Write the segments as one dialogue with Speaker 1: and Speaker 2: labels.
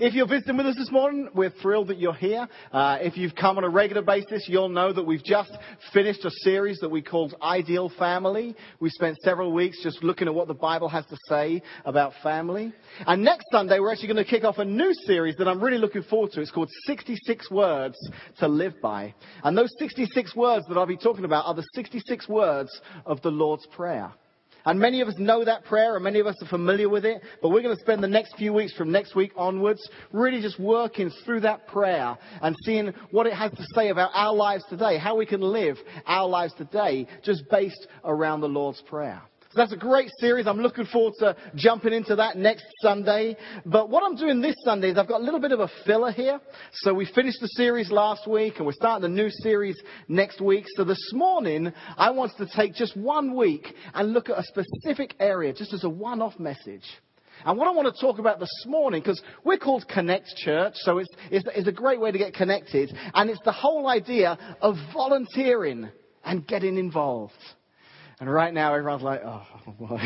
Speaker 1: if you're visiting with us this morning, we're thrilled that you're here. Uh, if you've come on a regular basis, you'll know that we've just finished a series that we called Ideal Family. We spent several weeks just looking at what the Bible has to say about family. And next Sunday, we're actually going to kick off a new series that I'm really looking forward to. It's called 66 Words to Live By. And those 66 words that I'll be talking about are the 66 words of the Lord's Prayer. And many of us know that prayer and many of us are familiar with it, but we're going to spend the next few weeks from next week onwards really just working through that prayer and seeing what it has to say about our lives today, how we can live our lives today just based around the Lord's Prayer. So that's a great series. I'm looking forward to jumping into that next Sunday. But what I'm doing this Sunday is I've got a little bit of a filler here. So we finished the series last week and we're starting a new series next week. So this morning I wanted to take just one week and look at a specific area just as a one-off message. And what I want to talk about this morning, because we're called Connect Church, so it's, it's, it's, a great way to get connected, and it's the whole idea of volunteering and getting involved. And right now, everyone's like, oh, boy.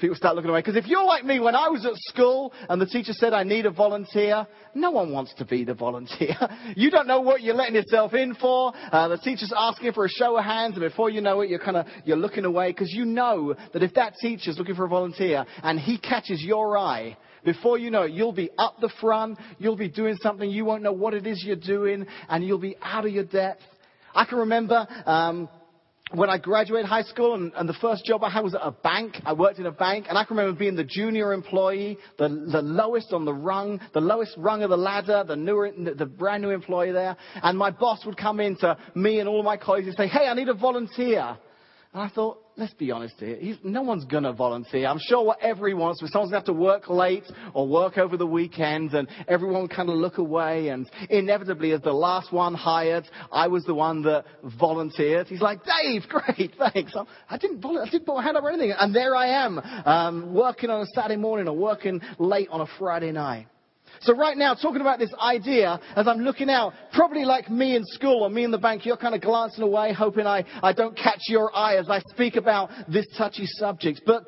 Speaker 1: People start looking away. Because if you're like me, when I was at school and the teacher said, I need a volunteer, no one wants to be the volunteer. you don't know what you're letting yourself in for. Uh, the teacher's asking for a show of hands, and before you know it, you're kind of, you're looking away because you know that if that teacher's looking for a volunteer and he catches your eye, before you know it, you'll be up the front, you'll be doing something, you won't know what it is you're doing, and you'll be out of your depth. I can remember, um, when I graduated high school and, and, the first job I had was at a bank. I worked in a bank and I can remember being the junior employee, the, the lowest on the rung, the lowest rung of the ladder, the, newer, the brand new employee there. And my boss would come in to me and all my colleagues and say, hey, I need a volunteer. And I thought, let's be honest here. He's, no one's going to volunteer. I'm sure whatever he wants, but someone's going to have to work late or work over the weekend, and everyone kind of look away. And inevitably, as the last one hired, I was the one that volunteered. He's like, Dave, great, thanks. I didn't, volunteer, I didn't put my hand up or anything. And there I am, um, working on a Saturday morning or working late on a Friday night. So right now, talking about this idea, as I'm looking out, probably like me in school or me in the bank, you're kind of glancing away, hoping I, I don't catch your eye as I speak about this touchy subject. But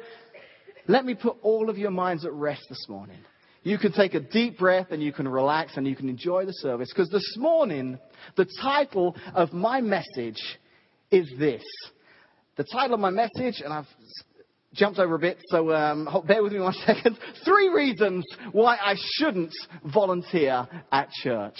Speaker 1: let me put all of your minds at rest this morning. You can take a deep breath and you can relax and you can enjoy the service. Because this morning, the title of my message is this. The title of my message, and I've jumped over a bit, so um, bear with me one second. Three reasons why I shouldn't volunteer at church.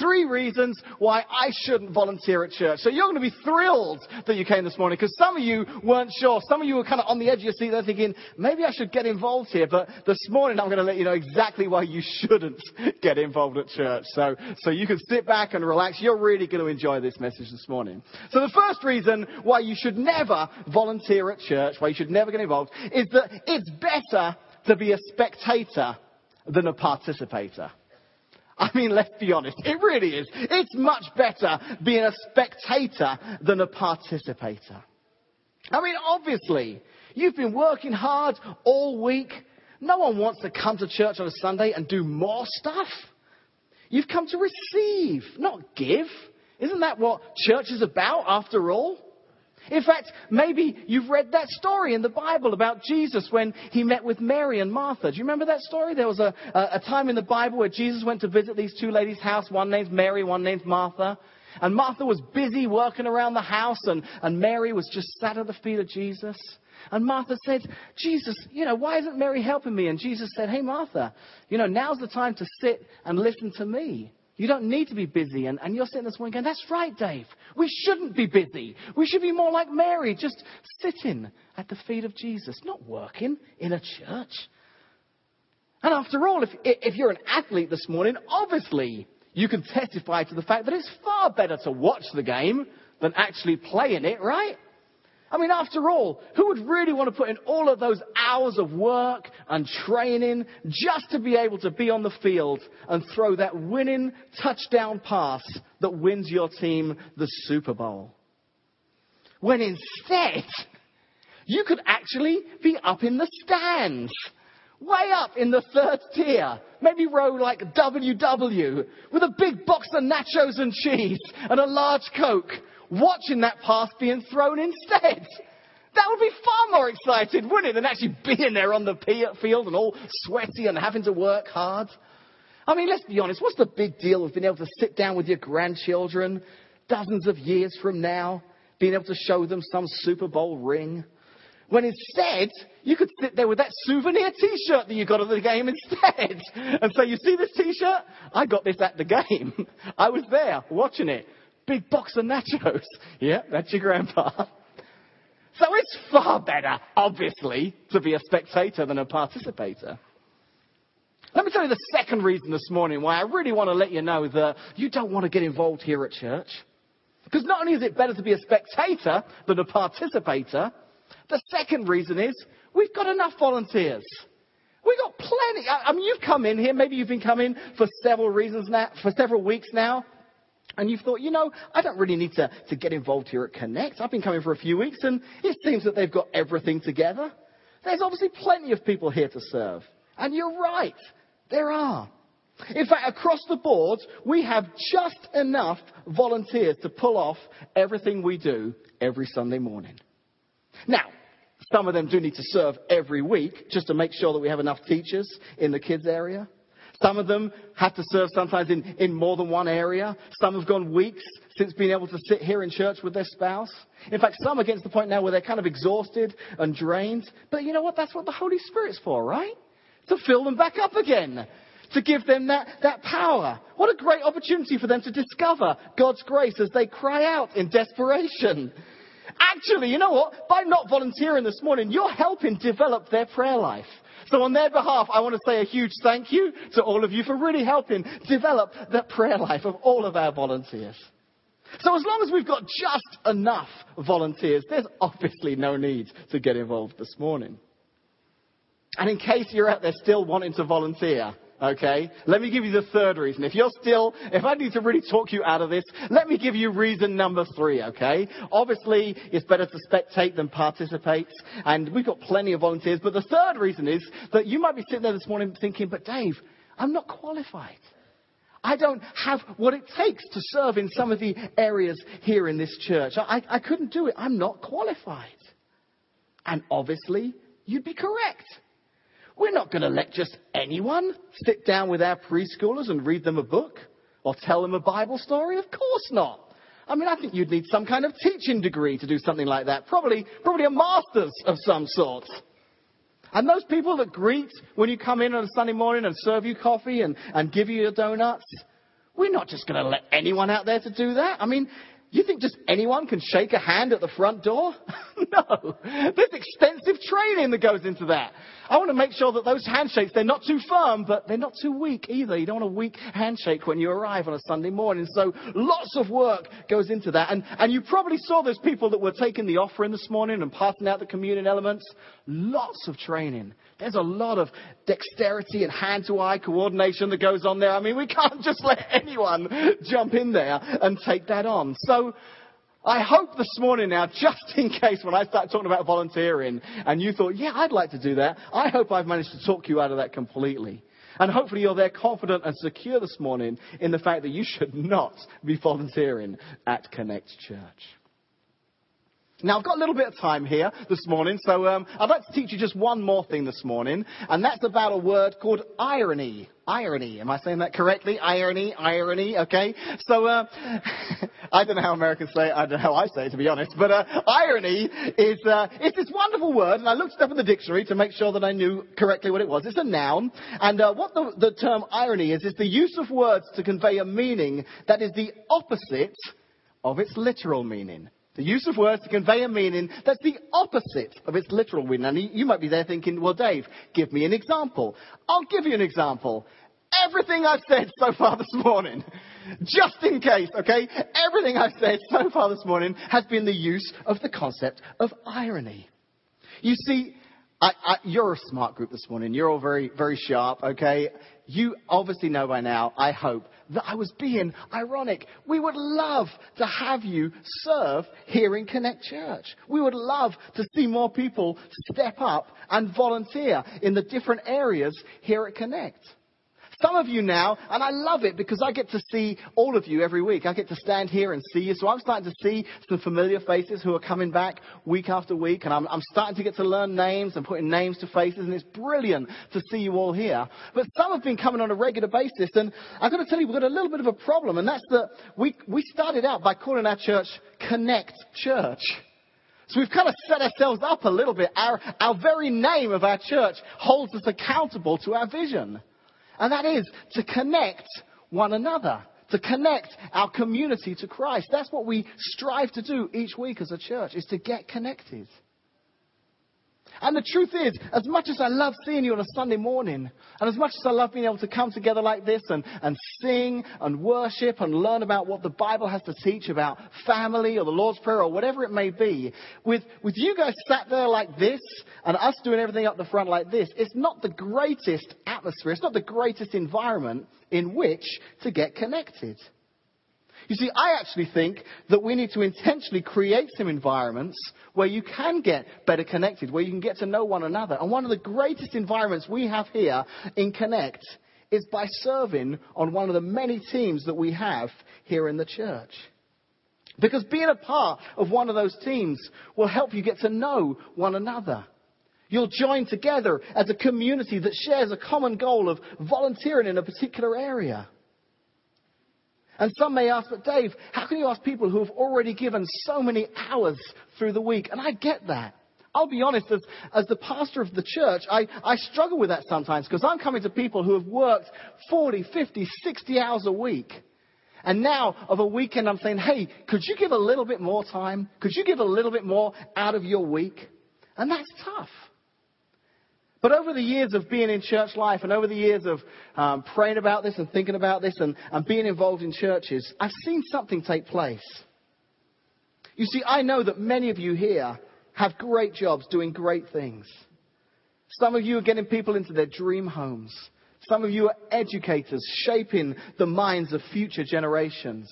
Speaker 1: Three reasons why I shouldn't volunteer at church. So you're going to be thrilled that you came this morning because some of you weren't sure. Some of you were kind of on the edge of your seat there thinking, maybe I should get involved here. But this morning I'm going to let you know exactly why you shouldn't get involved at church. So, so you can sit back and relax. You're really going to enjoy this message this morning. So the first reason why you should never volunteer at church, why you should never get involved, is that it's better to be a spectator than a participator. I mean, let's be honest. It really is. It's much better being a spectator than a participator. I mean, obviously, you've been working hard all week. No one wants to come to church on a Sunday and do more stuff. You've come to receive, not give. Isn't that what church is about after all? In fact, maybe you've read that story in the Bible about Jesus when he met with Mary and Martha. Do you remember that story? There was a, a, time in the Bible where Jesus went to visit these two ladies' house. One named Mary, one named Martha. And Martha was busy working around the house, and, and Mary was just sat at the feet of Jesus. And Martha said, Jesus, you know, why isn't Mary helping me? And Jesus said, Hey, Martha, you know, now's the time to sit and listen to me. You don't need to be busy. And, and you're sitting this morning going, that's right, Dave. We shouldn't be busy. We should be more like Mary, just sitting at the feet of Jesus, not working in a church. And after all, if, if you're an athlete this morning, obviously you can testify to the fact that it's far better to watch the game than actually play in it, right? I mean, after all, who would really want to put in all of those hours of work and training just to be able to be on the field and throw that winning touchdown pass that wins your team the Super Bowl? When instead, you could actually be up in the stands. Way up in the third tier, maybe row like WW, with a big box of nachos and cheese and a large Coke, watching that pass being thrown instead. That would be far more exciting, wouldn't it, than actually being there on the field and all sweaty and having to work hard. I mean, let's be honest. What's the big deal of being able to sit down with your grandchildren dozens of years from now, being able to show them some Super Bowl ring? When instead, you could sit there with that souvenir t-shirt that you got at the game instead. And say, you see this t-shirt? I got this at the game. I was there watching it. Big box of nachos. Yeah, that's your grandpa. So it's far better, obviously, to be a spectator than a participator. Let me tell you the second reason this morning why I really want to let you know that you don't want to get involved here at church. Because not only is it better to be a spectator than a participator, the second reason is we've got enough volunteers. We've got plenty. I mean, you've come in here, maybe you've been coming for several reasons now, for several weeks now. And you've thought, you know, I don't really need to, to get involved here at Connect. I've been coming for a few weeks and it seems that they've got everything together. There's obviously plenty of people here to serve. And you're right. There are. In fact, across the board, we have just enough volunteers to pull off everything we do every Sunday morning. Now, some of them do need to serve every week just to make sure that we have enough teachers in the kids area. Some of them have to serve sometimes in, in more than one area. Some have gone weeks since being able to sit here in church with their spouse. In fact, some are getting to the point now where they're kind of exhausted and drained. But you know what? That's what the Holy Spirit's for, right? to fill them back up again, to give them that, that power. What a great opportunity for them to discover God's grace as they cry out in desperation. Actually, you know what? By not volunteering this morning, you're helping develop their prayer life. So on their behalf, I want to say a huge thank you to all of you for really helping develop the prayer life of all of our volunteers. So as long as we've got just enough volunteers, there's obviously no need to get involved this morning. And in case you're out there still wanting to volunteer, okay, let me give you the third reason. If you're still, if I need to really talk you out of this, let me give you reason number three, okay? Obviously, it's better to spectate than participate, and we've got plenty of volunteers, but the third reason is that you might be sitting there this morning thinking, but Dave, I'm not qualified. I don't have what it takes to serve in some of the areas here in this church. I, I couldn't do it. I'm not qualified. And obviously, you'd be correct. We're not going to let just anyone sit down with our preschoolers and read them a book or tell them a Bible story. Of course not. I mean, I think you'd need some kind of teaching degree to do something like that. Probably, probably a master's of some sort. And those people that greet when you come in on a Sunday morning and serve you coffee and, and give you your donuts, we're not just going to let anyone out there to do that. I mean, you think just anyone can shake a hand at the front door? no. There's extensive training that goes into that. I want to make sure that those handshakes, they're not too firm, but they're not too weak either. You don't want a weak handshake when you arrive on a Sunday morning. So lots of work goes into that. And, and you probably saw those people that were taking the offering this morning and passing out the communion elements. Lots of training. There's a lot of dexterity and hand-to-eye coordination that goes on there. I mean, we can't just let anyone jump in there and take that on. So I hope this morning now, just in case when I start talking about volunteering and you thought, yeah, I'd like to do that, I hope I've managed to talk you out of that completely. And hopefully you're there confident and secure this morning in the fact that you should not be volunteering at Connect Church. Now, I've got a little bit of time here this morning, so um, I'd like to teach you just one more thing this morning, and that's about a word called irony. Irony. Am I saying that correctly? Irony, irony, okay? So, uh, I don't know how Americans say it, I don't know how I say it, to be honest, but uh, irony is uh, it's this wonderful word, and I looked it up in the dictionary to make sure that I knew correctly what it was. It's a noun, and uh, what the, the term irony is, is the use of words to convey a meaning that is the opposite of its literal meaning. The use of words to convey a meaning that's the opposite of its literal meaning. And you might be there thinking, well, Dave, give me an example. I'll give you an example. Everything I've said so far this morning, just in case, okay, everything I've said so far this morning has been the use of the concept of irony. You see, I, I, you're a smart group this morning. You're all very, very sharp, okay? You obviously know by now, I hope, that I was being ironic. We would love to have you serve here in Connect Church. We would love to see more people step up and volunteer in the different areas here at Connect. Some of you now, and I love it because I get to see all of you every week. I get to stand here and see you. So I'm starting to see some familiar faces who are coming back week after week. And I'm, I'm starting to get to learn names and putting names to faces. And it's brilliant to see you all here. But some have been coming on a regular basis. And I've got to tell you, we've got a little bit of a problem. And that's that we, we started out by calling our church Connect Church. So we've kind of set ourselves up a little bit. Our, our very name of our church holds us accountable to our vision. And that is to connect one another, to connect our community to Christ. That's what we strive to do each week as a church, is to get connected. And the truth is, as much as I love seeing you on a Sunday morning, and as much as I love being able to come together like this and, and sing and worship and learn about what the Bible has to teach about family or the Lord's Prayer or whatever it may be, with, with you guys sat there like this and us doing everything up the front like this, it's not the greatest atmosphere, it's not the greatest environment in which to get connected. You see, I actually think that we need to intentionally create some environments where you can get better connected, where you can get to know one another. And one of the greatest environments we have here in Connect is by serving on one of the many teams that we have here in the church. Because being a part of one of those teams will help you get to know one another. You'll join together as a community that shares a common goal of volunteering in a particular area. And some may ask, but Dave, how can you ask people who have already given so many hours through the week? And I get that. I'll be honest, as, as the pastor of the church, I, I struggle with that sometimes because I'm coming to people who have worked 40, 50, 60 hours a week. And now, of a weekend, I'm saying, hey, could you give a little bit more time? Could you give a little bit more out of your week? And that's tough. But over the years of being in church life and over the years of um, praying about this and thinking about this and, and being involved in churches, I've seen something take place. You see, I know that many of you here have great jobs doing great things. Some of you are getting people into their dream homes. Some of you are educators shaping the minds of future generations.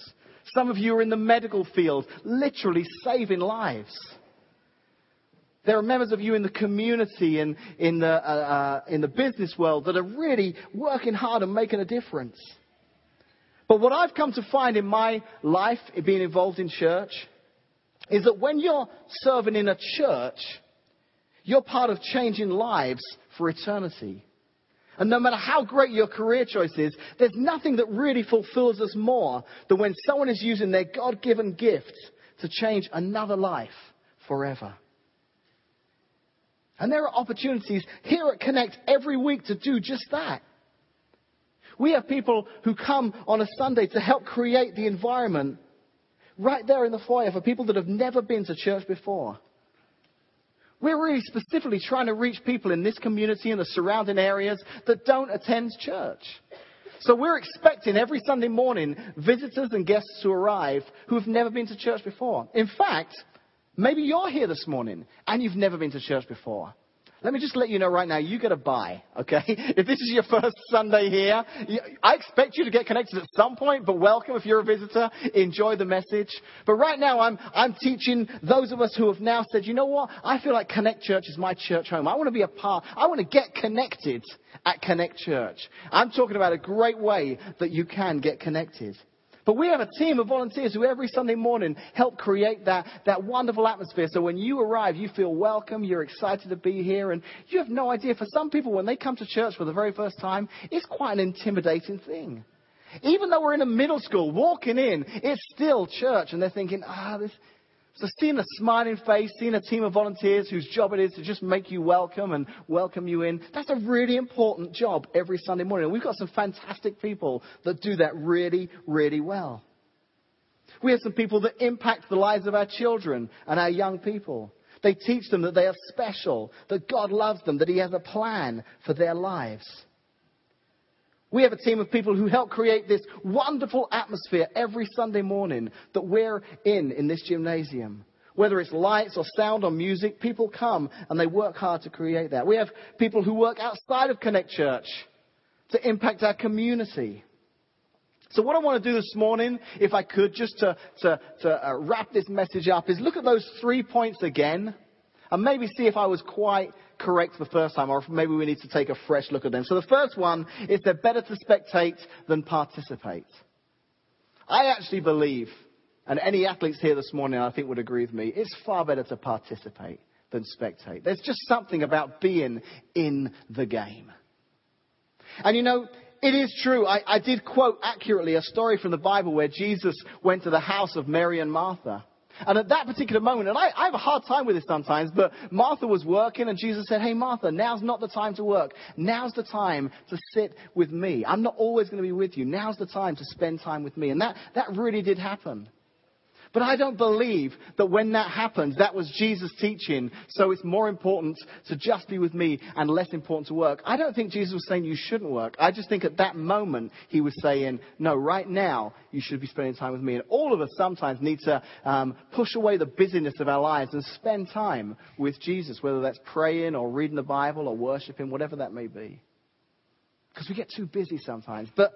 Speaker 1: Some of you are in the medical field, literally saving lives. There are members of you in the community and in the, uh, uh, in the business world that are really working hard and making a difference. But what I've come to find in my life, being involved in church, is that when you're serving in a church, you're part of changing lives for eternity. And no matter how great your career choice is, there's nothing that really fulfills us more than when someone is using their God given gift to change another life forever. And there are opportunities here at Connect every week to do just that. We have people who come on a Sunday to help create the environment right there in the foyer for people that have never been to church before. We're really specifically trying to reach people in this community and the surrounding areas that don't attend church. So we're expecting every Sunday morning visitors and guests to arrive who have never been to church before. In fact, Maybe you're here this morning and you've never been to church before. Let me just let you know right now, you get a bye, okay? If this is your first Sunday here, I expect you to get connected at some point, but welcome if you're a visitor. Enjoy the message. But right now, I'm, I'm teaching those of us who have now said, you know what? I feel like Connect Church is my church home. I want to be a part. I want to get connected at Connect Church. I'm talking about a great way that you can get connected. But we have a team of volunteers who every Sunday morning help create that, that wonderful atmosphere. So when you arrive, you feel welcome, you're excited to be here, and you have no idea. For some people, when they come to church for the very first time, it's quite an intimidating thing. Even though we're in a middle school, walking in, it's still church, and they're thinking, ah, this, so seeing a smiling face, seeing a team of volunteers whose job it is to just make you welcome and welcome you in, that's a really important job every Sunday morning. And we've got some fantastic people that do that really, really well. We have some people that impact the lives of our children and our young people. They teach them that they are special, that God loves them, that He has a plan for their lives. We have a team of people who help create this wonderful atmosphere every Sunday morning that we're in in this gymnasium. Whether it's lights or sound or music, people come and they work hard to create that. We have people who work outside of Connect Church to impact our community. So what I want to do this morning, if I could, just to, to, to uh, wrap this message up, is look at those three points again. And maybe see if I was quite correct the first time, or if maybe we need to take a fresh look at them. So the first one is they're better to spectate than participate. I actually believe, and any athletes here this morning I think would agree with me, it's far better to participate than spectate. There's just something about being in the game. And you know, it is true. I, I, did quote accurately a story from the Bible where Jesus went to the house of Mary and Martha. And at that particular moment, and I, I, have a hard time with this sometimes, but Martha was working and Jesus said, Hey Martha, now's not the time to work. Now's the time to sit with me. I'm not always going to be with you. Now's the time to spend time with me. And that, that really did happen. But I don't believe that when that happened, that was Jesus' teaching, so it's more important to just be with me and less important to work. I don't think Jesus was saying you shouldn't work. I just think at that moment he was saying, no, right now you should be spending time with me. And all of us sometimes need to um, push away the busyness of our lives and spend time with Jesus, whether that's praying or reading the Bible or worshiping, whatever that may be. Because we get too busy sometimes. But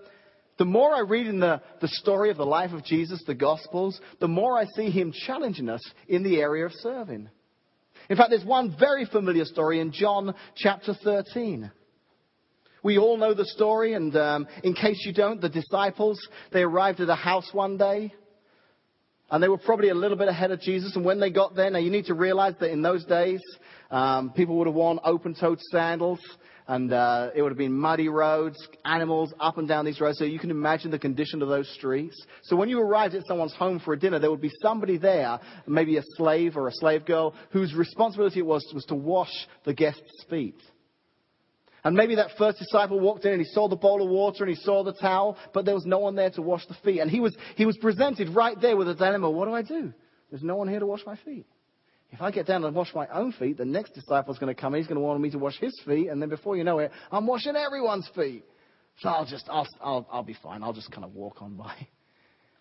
Speaker 1: the more I read in the, the story of the life of Jesus, the Gospels, the more I see him challenging us in the area of serving. In fact, there's one very familiar story in John chapter 13. We all know the story, and um, in case you don't, the disciples, they arrived at a house one day, and they were probably a little bit ahead of Jesus. And when they got there, now you need to realize that in those days, um, people would have worn open-toed sandals and uh, it would have been muddy roads, animals up and down these roads. So you can imagine the condition of those streets. So when you arrived at someone's home for a dinner, there would be somebody there, maybe a slave or a slave girl, whose responsibility it was was to wash the guest's feet. And maybe that first disciple walked in and he saw the bowl of water and he saw the towel, but there was no one there to wash the feet. And he was, he was presented right there with a dilemma. What do I do? There's no one here to wash my feet. If I get down and wash my own feet, the next disciple is going to come and he's going to want me to wash his feet, and then before you know it, I'm washing everyone's feet. So I'll just, I'll, I'll, I'll be fine. I'll just kind of walk on by.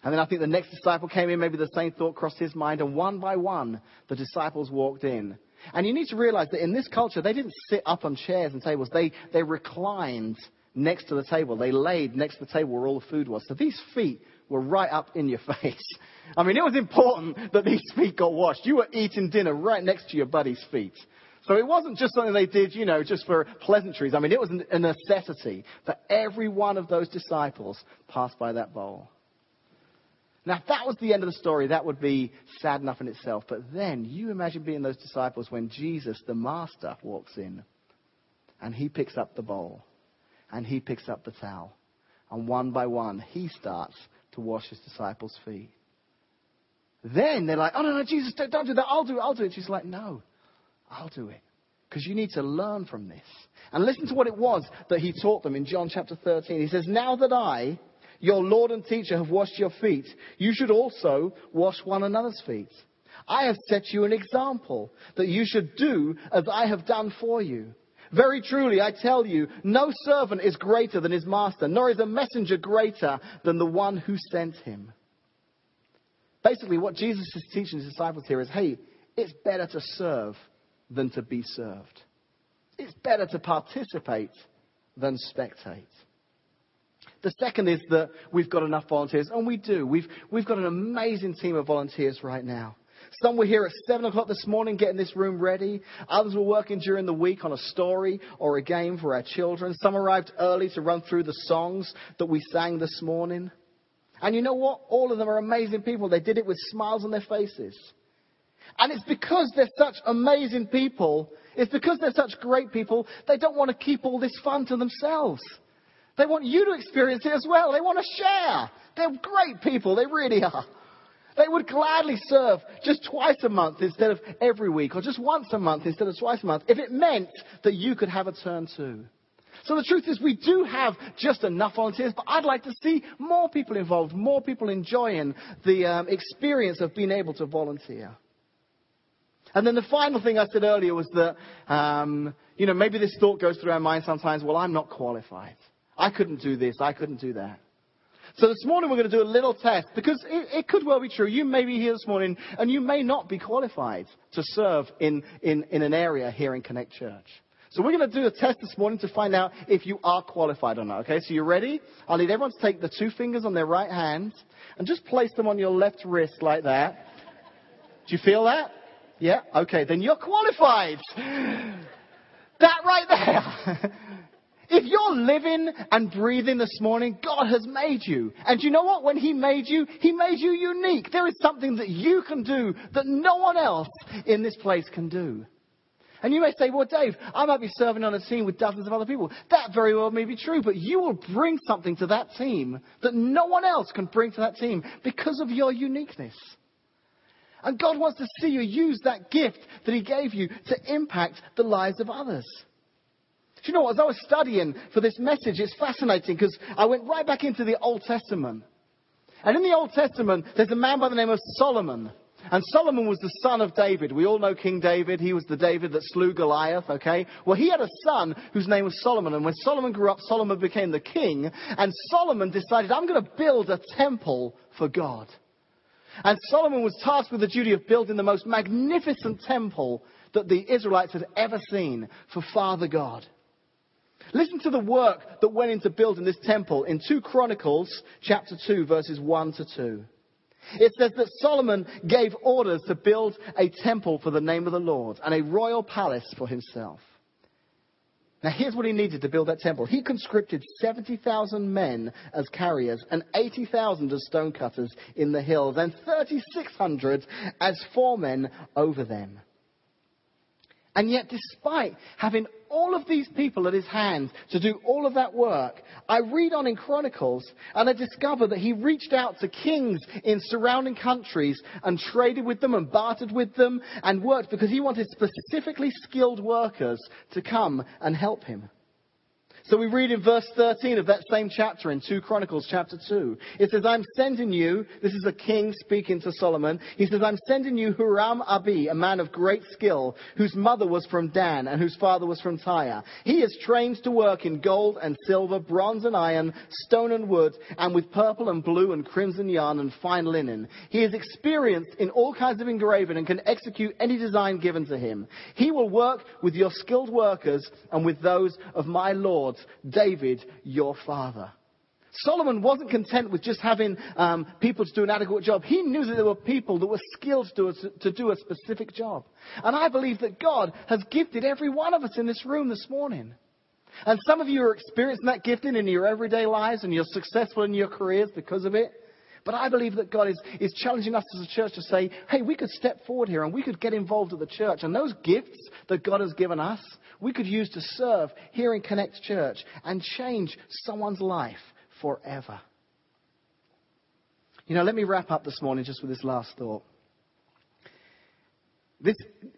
Speaker 1: And then I think the next disciple came in, maybe the same thought crossed his mind, and one by one, the disciples walked in. And you need to realize that in this culture, they didn't sit up on chairs and tables. They, they reclined next to the table. They laid next to the table where all the food was. So these feet were right up in your face. I mean, it was important that these feet got washed. You were eating dinner right next to your buddy's feet. So it wasn't just something they did, you know, just for pleasantries. I mean, it was a necessity that every one of those disciples passed by that bowl. Now, if that was the end of the story, that would be sad enough in itself. But then, you imagine being those disciples when Jesus, the Master, walks in and he picks up the bowl and he picks up the towel. And one by one, he starts to wash his disciples' feet. Then they're like, oh, no, no, Jesus, don't, don't do that. I'll do it. I'll do it. She's like, no, I'll do it. Because you need to learn from this. And listen to what it was that he taught them in John chapter 13. He says, Now that I, your Lord and teacher, have washed your feet, you should also wash one another's feet. I have set you an example that you should do as I have done for you. Very truly, I tell you, no servant is greater than his master, nor is a messenger greater than the one who sent him. Basically, what Jesus is teaching his disciples here is hey, it's better to serve than to be served. It's better to participate than spectate. The second is that we've got enough volunteers, and we do. We've, we've got an amazing team of volunteers right now. Some were here at 7 o'clock this morning getting this room ready. Others were working during the week on a story or a game for our children. Some arrived early to run through the songs that we sang this morning. And you know what? All of them are amazing people. They did it with smiles on their faces. And it's because they're such amazing people, it's because they're such great people, they don't want to keep all this fun to themselves. They want you to experience it as well. They want to share. They're great people. They really are. They would gladly serve just twice a month instead of every week, or just once a month instead of twice a month, if it meant that you could have a turn too. So the truth is, we do have just enough volunteers, but I'd like to see more people involved, more people enjoying the um, experience of being able to volunteer. And then the final thing I said earlier was that, um, you know, maybe this thought goes through our mind sometimes, well, I'm not qualified. I couldn't do this. I couldn't do that. So this morning we're going to do a little test because it, it, could well be true. You may be here this morning and you may not be qualified to serve in, in, in an area here in Connect Church. So we're going to do a test this morning to find out if you are qualified or not. Okay, so you ready? I'll need everyone to take the two fingers on their right hand and just place them on your left wrist like that. Do you feel that? Yeah? Okay, then you're qualified. That right there. If you're living and breathing this morning, God has made you. And you know what? When He made you, He made you unique. There is something that you can do that no one else in this place can do. And you may say, well, Dave, I might be serving on a team with dozens of other people. That very well may be true, but you will bring something to that team that no one else can bring to that team because of your uniqueness. And God wants to see you use that gift that He gave you to impact the lives of others. Do you know what? As I was studying for this message, it's fascinating because I went right back into the Old Testament. And in the Old Testament, there's a man by the name of Solomon. And Solomon was the son of David. We all know King David. He was the David that slew Goliath, okay? Well, he had a son whose name was Solomon. And when Solomon grew up, Solomon became the king. And Solomon decided, I'm going to build a temple for God. And Solomon was tasked with the duty of building the most magnificent temple that the Israelites had ever seen for Father God. Listen to the work that went into building this temple in 2 Chronicles chapter 2 verses 1 to 2. It says that Solomon gave orders to build a temple for the name of the Lord and a royal palace for himself. Now here's what he needed to build that temple. He conscripted 70,000 men as carriers and 80,000 as stonecutters in the hills and 3,600 as foremen over them. And yet, despite having all of these people at his hands to do all of that work, I read on in Chronicles and I discover that he reached out to kings in surrounding countries and traded with them and bartered with them and worked because he wanted specifically skilled workers to come and help him. So we read in verse 13 of that same chapter in 2 Chronicles chapter 2. It says, I'm sending you, this is a king speaking to Solomon. He says, I'm sending you Huram Abi, a man of great skill, whose mother was from Dan and whose father was from Tyre. He is trained to work in gold and silver, bronze and iron, stone and wood, and with purple and blue and crimson yarn and fine linen. He is experienced in all kinds of engraving and can execute any design given to him. He will work with your skilled workers and with those of my Lord David, your father. Solomon wasn't content with just having um, people to do an adequate job. He knew that there were people that were skilled to do, a, to do a specific job. And I believe that God has gifted every one of us in this room this morning. And some of you are experiencing that gifting in your everyday lives and you're successful in your careers because of it. But I believe that God is, is challenging us as a church to say, hey, we could step forward here and we could get involved at the church. And those gifts that God has given us, we could use to serve here in Connect Church and change someone's life forever. You know, let me wrap up this morning just with this last thought. This,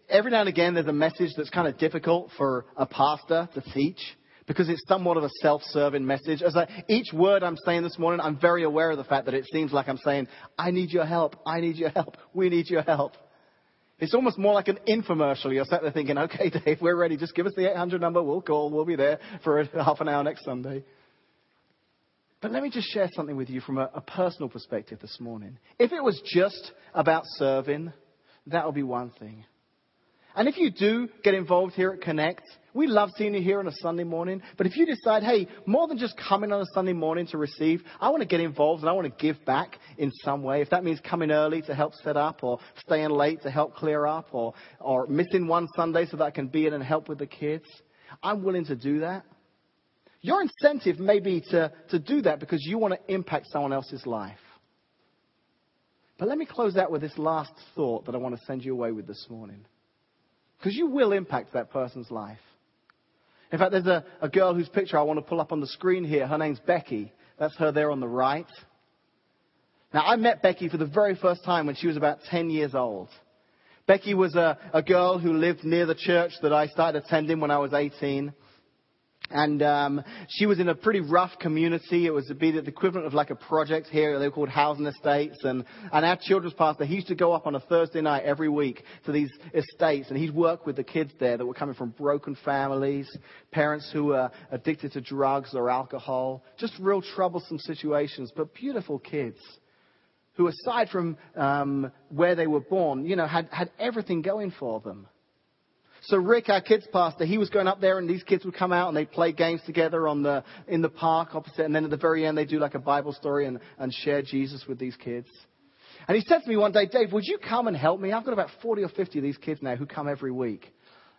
Speaker 1: every now and again, there's a message that's kind of difficult for a pastor to teach because it's somewhat of a self-serving message. As I, each word I'm saying this morning, I'm very aware of the fact that it seems like I'm saying, I need your help, I need your help, we need your help. It's almost more like an infomercial. You're sat there thinking, okay, Dave, we're ready. Just give us the 800 number. We'll call. We'll be there for a, half an hour next Sunday. But let me just share something with you from a, a personal perspective this morning. If it was just about serving, that would be one thing. And if you do get involved here at Connect, we love seeing you here on a Sunday morning. But if you decide, hey, more than just coming on a Sunday morning to receive, I want to get involved and I want to give back in some way. If that means coming early to help set up or staying late to help clear up or, or missing one Sunday so that I can be in and help with the kids, I'm willing to do that. Your incentive may be to, to do that because you want to impact someone else's life. But let me close out with this last thought that I want to send you away with this morning. Because you will impact that person's life. In fact, there's a, a girl whose picture I want to pull up on the screen here. Her name's Becky. That's her there on the right. Now, I met Becky for the very first time when she was about 10 years old. Becky was a, a girl who lived near the church that I started attending when I was 18. And um, she was in a pretty rough community. It was be the equivalent of like a project here. They were called housing estates. And, and our children's pastor, he used to go up on a Thursday night every week to these estates, and he'd work with the kids there that were coming from broken families, parents who were addicted to drugs or alcohol, just real troublesome situations, but beautiful kids who, aside from um, where they were born, you know, had, had everything going for them. So Rick, our kids pastor, he was going up there and these kids would come out and they'd play games together on the, in the park opposite. And then at the very end, they'd do like a Bible story and, and share Jesus with these kids. And he said to me one day, Dave, would you come and help me? I've got about 40 or 50 of these kids now who come every week.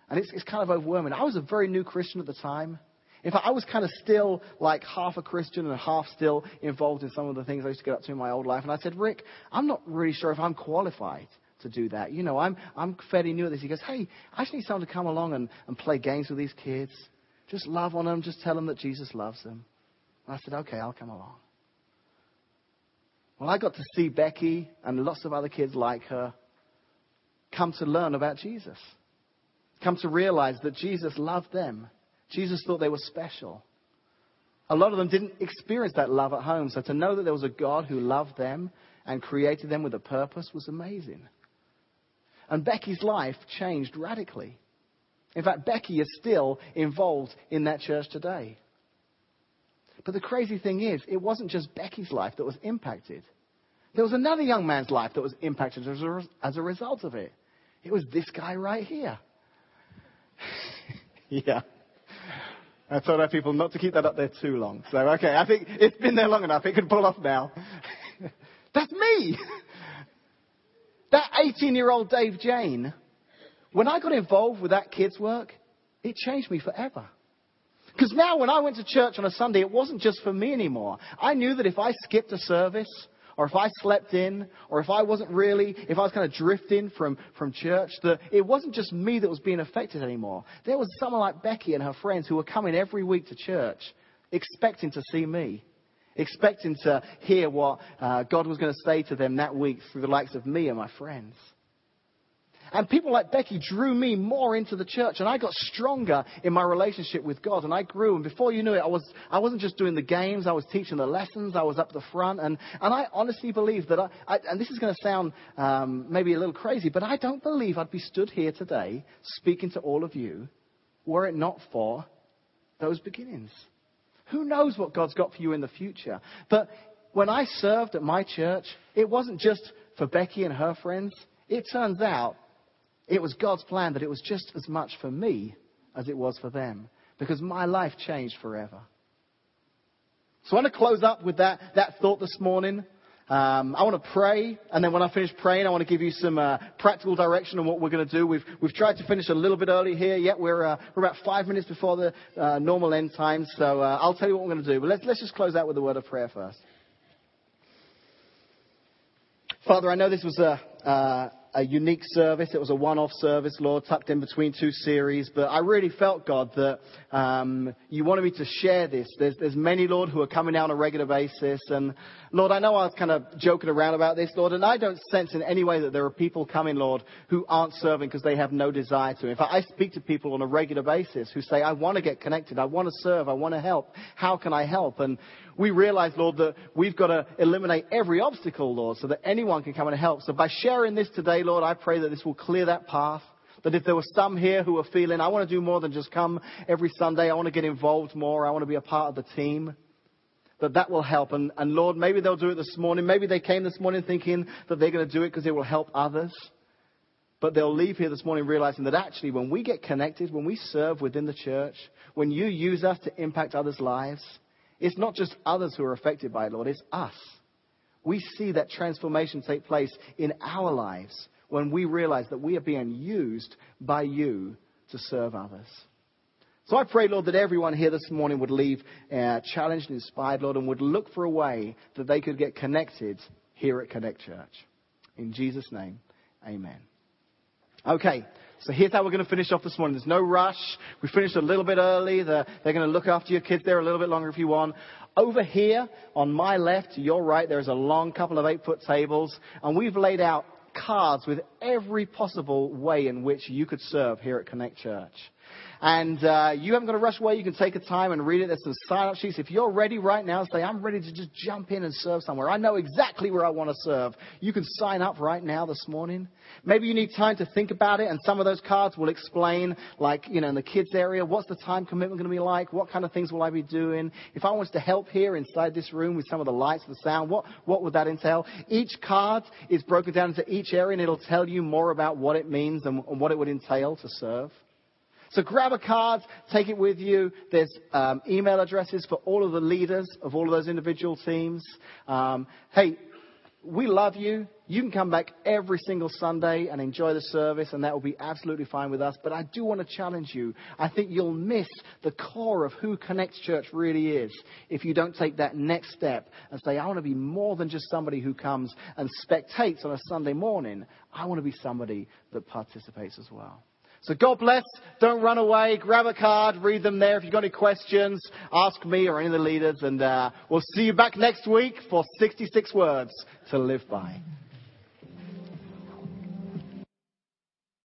Speaker 1: And it's, it's kind of overwhelming. I was a very new Christian at the time. In fact, I was kind of still like half a Christian and half still involved in some of the things I used to get up to in my old life. And I said, Rick, I'm not really sure if I'm qualified to do that. You know, I'm, I'm fairly new at this. He goes, hey, I just need someone to come along and, and play games with these kids. Just love on them. Just tell them that Jesus loves them. And I said, okay, I'll come along. Well, I got to see Becky and lots of other kids like her come to learn about Jesus, come to realize that Jesus loved them. Jesus thought they were special. A lot of them didn't experience that love at home, so to know that there was a God who loved them and created them with a purpose was amazing. And Becky's life changed radically. In fact, Becky is still involved in that church today. But the crazy thing is, it wasn't just Becky's life that was impacted. There was another young man's life that was impacted as a, as a result of it. It was this guy right here. yeah. I told our people not to keep that up there too long. So, okay, I think it's been there long enough. It can pull off now. That's me. that 18 year old Dave Jane, when I got involved with that kid's work, it changed me forever. Because now when I went to church on a Sunday, it wasn't just for me anymore. I knew that if I skipped a service, or if I slept in, or if I wasn't really, if I was kind of drifting from, from church, that it wasn't just me that was being affected anymore. There was someone like Becky and her friends who were coming every week to church, expecting to see me, expecting to hear what uh, God was going to say to them that week through the likes of me and my friends. And people like Becky drew me more into the church, and I got stronger in my relationship with God, and I grew. And before you knew it, I, was, I wasn't just doing the games, I was teaching the lessons, I was up the front. And, and I honestly believe that, I, I and this is going to sound um, maybe a little crazy, but I don't believe I'd be stood here today speaking to all of you were it not for those beginnings. Who knows what God's got for you in the future? But when I served at my church, it wasn't just for Becky and her friends. It turns out it was God's plan that it was just as much for me as it was for them because my life changed forever. So I want to close up with that, that thought this morning. Um, I want to pray, and then when I finish praying, I want to give you some uh, practical direction on what we're going to do. We've, we've tried to finish a little bit early here, yet we're, uh, we're about five minutes before the uh, normal end time, so uh, I'll tell you what we're going to do. But let's, let's just close out with a word of prayer first. Father, I know this was a, uh, a unique service. It was a one-off service, Lord, tucked in between two series. But I really felt, God, that um, you wanted me to share this. There's, there's many, Lord, who are coming out on a regular basis. And Lord, I know I was kind of joking around about this, Lord, and I don't sense in any way that there are people coming, Lord, who aren't serving because they have no desire to. In fact, I speak to people on a regular basis who say, I want to get connected. I want to serve. I want to help. How can I help? And we realize, Lord, that we've got to eliminate every obstacle, Lord, so that anyone can come and help. So by sharing this today, Lord, I pray that this will clear that path. That if there were some here who are feeling, I want to do more than just come every Sunday, I want to get involved more, I want to be a part of the team, that that will help. And, and Lord, maybe they'll do it this morning. Maybe they came this morning thinking that they're going to do it because it will help others. But they'll leave here this morning realizing that actually, when we get connected, when we serve within the church, when you use us to impact others' lives, it's not just others who are affected by it, Lord, it's us. We see that transformation take place in our lives when we realize that we are being used by you to serve others. So I pray, Lord, that everyone here this morning would leave uh, challenged and inspired, Lord, and would look for a way that they could get connected here at Connect Church. In Jesus' name, amen. Okay, so here's how we're going to finish off this morning. There's no rush. We finished a little bit early. They're, going to look after your kids there a little bit longer if you want. Over here, on my left, your right, there's a long couple of eight foot tables, and we've laid out cards with every possible way in which you could serve here at Connect Church. And uh, you haven't got to rush away. You can take a time and read it. There's some sign up sheets. If you're ready right now, say, I'm ready to just jump in and serve somewhere. I know exactly where I want to serve. You can sign up right now this morning. Maybe you need time to think about it, and some of those cards will explain, like, you know, in the kids area, what's the time commitment going to be like? What kind of things will I be doing? If I was to help here inside this room with some of the lights, the sound, what, what would that entail? Each card is broken down into each area, and it'll tell you more about what it means and, and what it would entail to serve. So grab a card, take it with you. There's um, email addresses for all of the leaders of all of those individual teams. Um, hey, we love you. You can come back every single Sunday and enjoy the service, and that will be absolutely fine with us. But I do want to challenge you. I think you'll miss the core of who Connects Church really is if you don't take that next step and say, I want to be more than just somebody who comes and spectates on a Sunday morning. I want to be somebody that participates as well. So God bless. Don't run away. Grab a card, read them there. If you've got any questions, ask me or any of the leaders, and uh, we'll see you back next week for 66 words to live by.